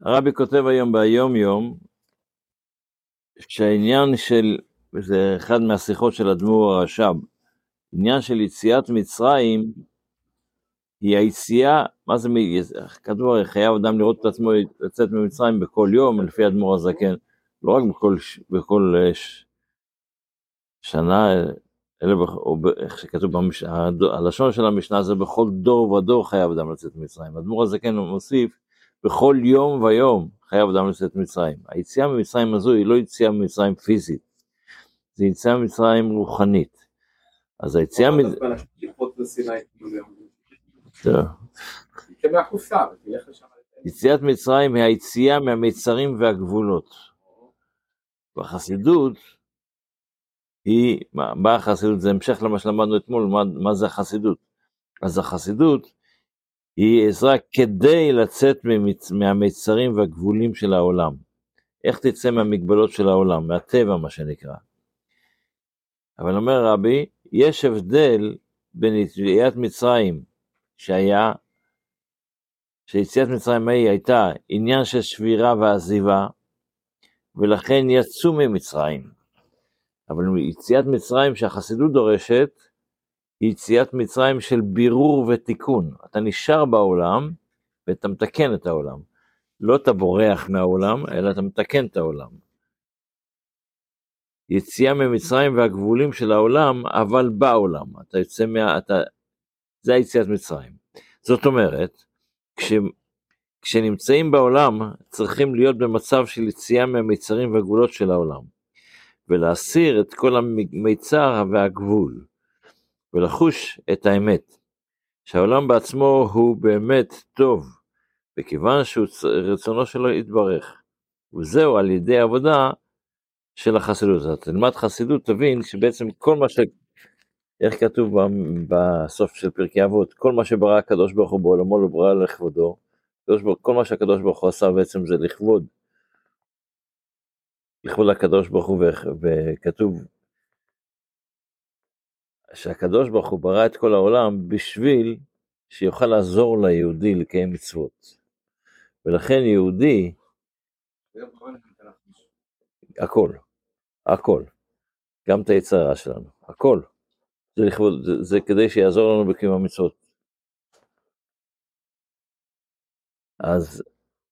הרבי כותב היום ביום יום, שהעניין של, זה אחד מהשיחות של אדמו"ר הרש"ב, עניין של יציאת מצרים, היא היציאה, מה זה, הרי חייב אדם לראות את עצמו לצאת ממצרים בכל יום, לפי אדמו"ר הזקן, לא רק בכל, בכל אה, שנה, אלא, או איך שכתוב, במש... הלשון של המשנה זה בכל דור ודור חייב אדם לצאת ממצרים. אדמו"ר הזקן מוסיף, בכל יום ויום חייב אדם לצאת ממצרים. היציאה ממצרים הזו היא לא יציאה ממצרים פיזית, זה יציאה ממצרים רוחנית. אז היציאה מ... יציאת מצרים היא היציאה מהמצרים והגבולות. בחסידות היא, מה, מה החסידות? זה המשך למה שלמדנו אתמול, מה, מה זה החסידות. אז החסידות היא עזרה כדי לצאת ממצ... מהמצרים והגבולים של העולם. איך תצא מהמגבלות של העולם, מהטבע מה שנקרא. אבל אומר רבי, יש הבדל בין יציאת מצרים שהיה, שיציאת מצרים ההיא הייתה עניין של שבירה ועזיבה, ולכן יצאו ממצרים. אבל יציאת מצרים שהחסידות דורשת, היא יציאת מצרים של בירור ותיקון. אתה נשאר בעולם ואתה מתקן את העולם. לא אתה בורח מהעולם, אלא אתה מתקן את העולם. יציאה ממצרים והגבולים של העולם, אבל בעולם. אתה יוצא מה... אתה... זה היציאת מצרים. זאת אומרת, כש... כשנמצאים בעולם, צריכים להיות במצב של יציאה מהמצרים והגבולות של העולם, ולהסיר את כל המיצר והגבול. ולחוש את האמת, שהעולם בעצמו הוא באמת טוב, וכיוון שרצונו שלו יתברך. וזהו על ידי עבודה של החסידות. אז תלמד חסידות, תבין שבעצם כל מה ש... איך כתוב בסוף של פרקי אבות, כל מה שברא הקדוש ברוך הוא בעולמו לא ברא לכבודו, כל מה שהקדוש ברוך הוא עשה בעצם זה לכבוד, לכבוד הקדוש ברוך הוא, וכתוב שהקדוש ברוך הוא ברא את כל העולם בשביל שיוכל לעזור ליהודי לקיים מצוות. ולכן יהודי, הכל, הכל, גם את היצרה שלנו, הכל. זה, לכבוד, זה, זה כדי שיעזור לנו בקיום המצוות. אז,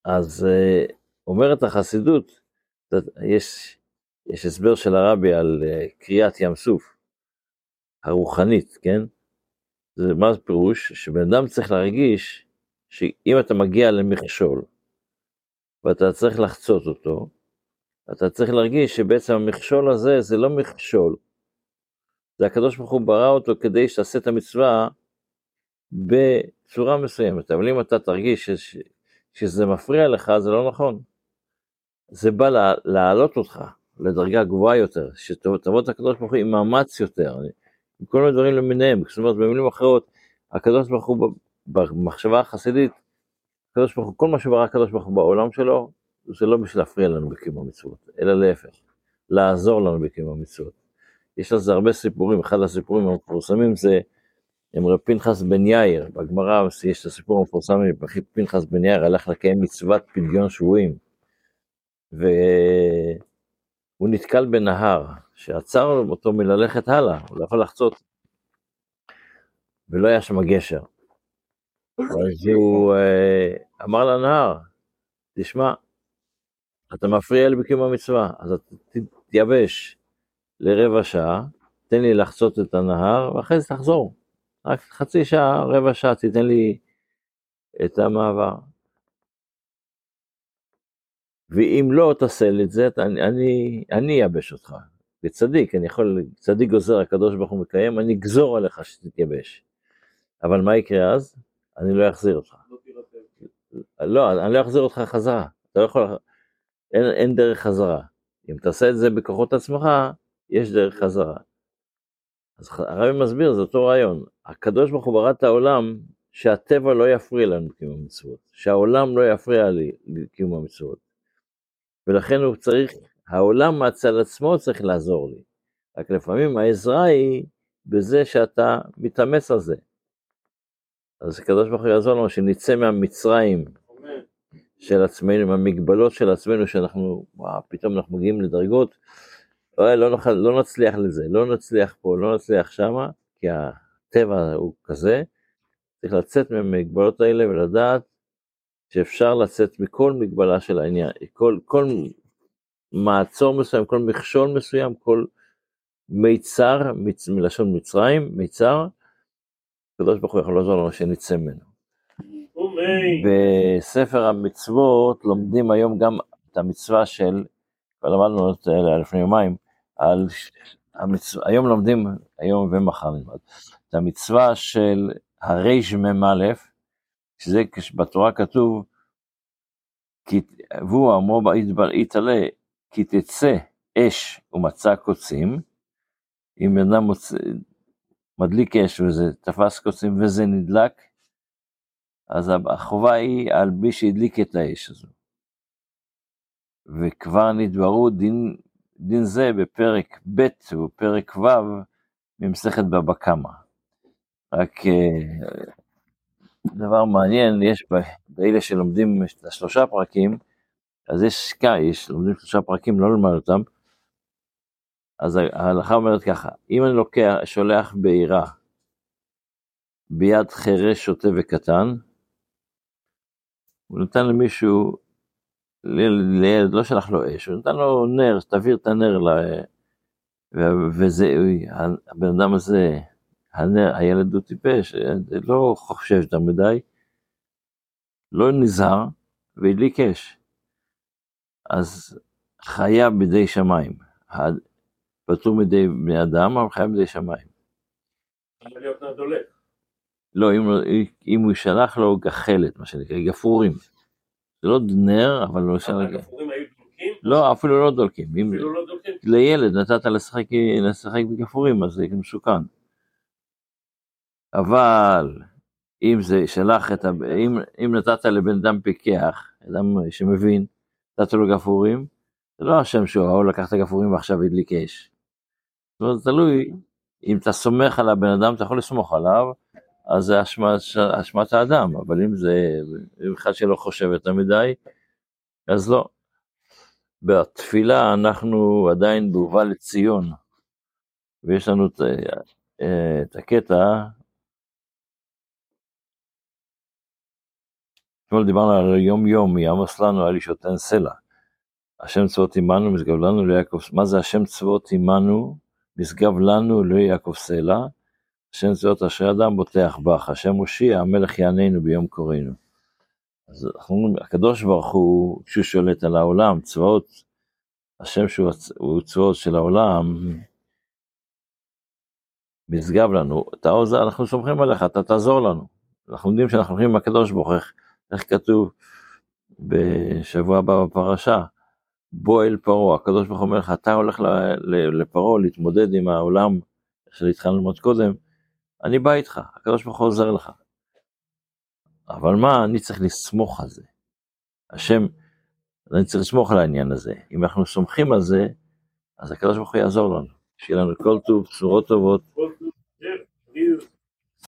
אז אה, אומרת החסידות, יש, יש הסבר של הרבי על אה, קריאת ים סוף, הרוחנית, כן? זה מה פירוש? שבן אדם צריך להרגיש שאם אתה מגיע למכשול ואתה צריך לחצות אותו, אתה צריך להרגיש שבעצם המכשול הזה זה לא מכשול, זה הקדוש ברוך הוא ברא אותו כדי שתעשה את המצווה בצורה מסוימת, אבל אם אתה תרגיש ש... שזה מפריע לך, זה לא נכון. זה בא להעלות אותך לדרגה גבוהה יותר, שתבוא את הקדוש ברוך הוא עם מאמץ יותר. כל מיני דברים למיניהם, זאת אומרת במילים אחרות, הקדוש ברוך הוא במחשבה החסידית, הקדוש ברוך הוא, כל מה שברא הקדוש ברוך הוא בעולם שלו, זה לא בשביל להפריע לנו בקיום המצוות, אלא להפך, לעזור לנו בקיום המצוות. יש על זה הרבה סיפורים, אחד הסיפורים המפורסמים זה עם רב פנחס בן יאיר, בגמרא יש את הסיפור המפורסם, פנחס בן יאיר הלך לקיים מצוות פדיון שבויים, והוא נתקל בנהר, שעצר אותו מללכת הלאה, הוא לא יכול לחצות. ולא היה שם גשר. אז הוא אה, אמר לנהר, תשמע, אתה מפריע לי בקיום המצווה, אז תתייבש לרבע שעה, תן לי לחצות את הנהר, ואחרי זה תחזור. רק חצי שעה, רבע שעה, תיתן לי את המעבר. ואם לא תעשה לי את זה, אני, אני אייבש אותך. וצדיק, אני יכול, צדיק גוזר, הקדוש ברוך הוא מקיים, אני אגזור עליך שתתייבש. אבל מה יקרה אז? אני לא אחזיר אותך. לא, אני לא אחזיר אותך חזרה. אתה לא יכול, אין, אין דרך חזרה. אם תעשה את זה בכוחות עצמך, יש דרך חזרה. אז הרבי מסביר, זה אותו רעיון. הקדוש ברוך הוא ברא את העולם, שהטבע לא יפריע לנו לקיום המצוות, שהעולם לא יפריע לי לקיום המצוות. ולכן הוא צריך העולם מצד עצמו צריך לעזור לי. רק לפעמים העזרה היא בזה שאתה מתאמץ על זה. אז הקדוש ברוך הוא יעזור לנו שנצא מהמצרים של עצמנו, מהמגבלות של עצמנו, שאנחנו, וואו, פתאום אנחנו מגיעים לדרגות, לא, לא, נוכל, לא נצליח לזה, לא נצליח פה, לא נצליח שמה, כי הטבע הוא כזה, צריך לצאת מהמגבלות האלה ולדעת שאפשר לצאת מכל מגבלה של העניין, כל, כל מעצור מסוים, כל מכשול מסוים, כל מיצר, מצ, מלשון מצרים, מיצר, הקדוש ברוך הוא יכול לעזור לנו שנצא ממנו. בספר המצוות לומדים היום גם את המצווה של, כבר למדנו את זה לפני יומיים, על המצווה, היום לומדים, היום ומחר נלמד, את המצווה של הרמ"א, שזה בתורה כתוב, והוא אמרו במדבר יתעלה, כי תצא אש ומצא קוצים, אם בן אדם מדליק אש וזה תפס קוצים וזה נדלק, אז החובה היא על מי שהדליק את האש הזו. וכבר נדברו דין, דין זה בפרק ב' ובפרק ו' ממסכת בבא קמא. רק אה, דבר מעניין, יש באלה שלומדים את השלושה פרקים, אז יש סקאי, יש, לומדים שלושה פרקים, לא ללמד אותם, אז ההלכה אומרת ככה, אם אני לוקח, שולח בעירה ביד חירש, שוטה וקטן, הוא נתן למישהו, לילד, לא שלח לו אש, הוא נתן לו נר, תעביר את הנר, ל... וזה, הבן אדם הזה, הילד הוא טיפש, לא חושב יותר מדי, לא נזהר, והדליק אש. אז חיה בידי שמיים. פטור מידי בני אדם, אבל חייב מידי שמיים. לא, אם, אם הוא ישלח לו גחלת, מה שנקרא, גפרורים. זה לא נר, אבל לא ישלח... הגפרורים היו דולקים? לא, אפילו לא דולקים. אפילו לא דולקים? לילד נתת לשחק, לשחק בגפרורים, אז זה מסוכן. אבל אם זה שלח את ה... אם, אם נתת לבן אדם פיקח, אדם שמבין, נתת לו גפרורים, זה לא השם שהוא, הוא לקח את הגפרורים ועכשיו הדליק אש. זאת אומרת, תלוי, אם אתה סומך על הבן אדם, אתה יכול לסמוך עליו, אז זה אשמת האדם, אבל אם זה אחד שלא חושב יותר מדי, אז לא. בתפילה אנחנו עדיין בהובא לציון, ויש לנו את, את הקטע, אתמול דיברנו על יום יום, יעמוס לנו על אישותיין סלע. השם צבאות עמנו, משגב לנו ליעקב, מה זה השם צבאות עמנו, משגב לנו ליעקב סלע? השם צבאות אשר אדם בוטח בך, השם מושיע, המלך יעננו ביום קוראנו. אז אנחנו אומרים, הקדוש ברוך הוא, כשהוא שולט על העולם, צבאות, השם שהוא צבאות של העולם, משגב לנו, אתה עוזר, אנחנו סומכים עליך, אתה תעזור לנו. אנחנו יודעים שאנחנו הולכים עם הקדוש ברוך הוא, איך כתוב בשבוע הבא בפרשה, בוא אל פרעה, הקדוש ברוך הוא אומר לך, אתה הולך לפרעה להתמודד עם העולם שהתחלנו ללמוד קודם, אני בא איתך, הקדוש ברוך הוא עוזר לך. אבל מה, אני צריך לסמוך על זה. השם, אני צריך לסמוך על העניין הזה. אם אנחנו סומכים על זה, אז הקדוש ברוך הוא יעזור לנו. שיהיה לנו כל טוב, צורות טובות.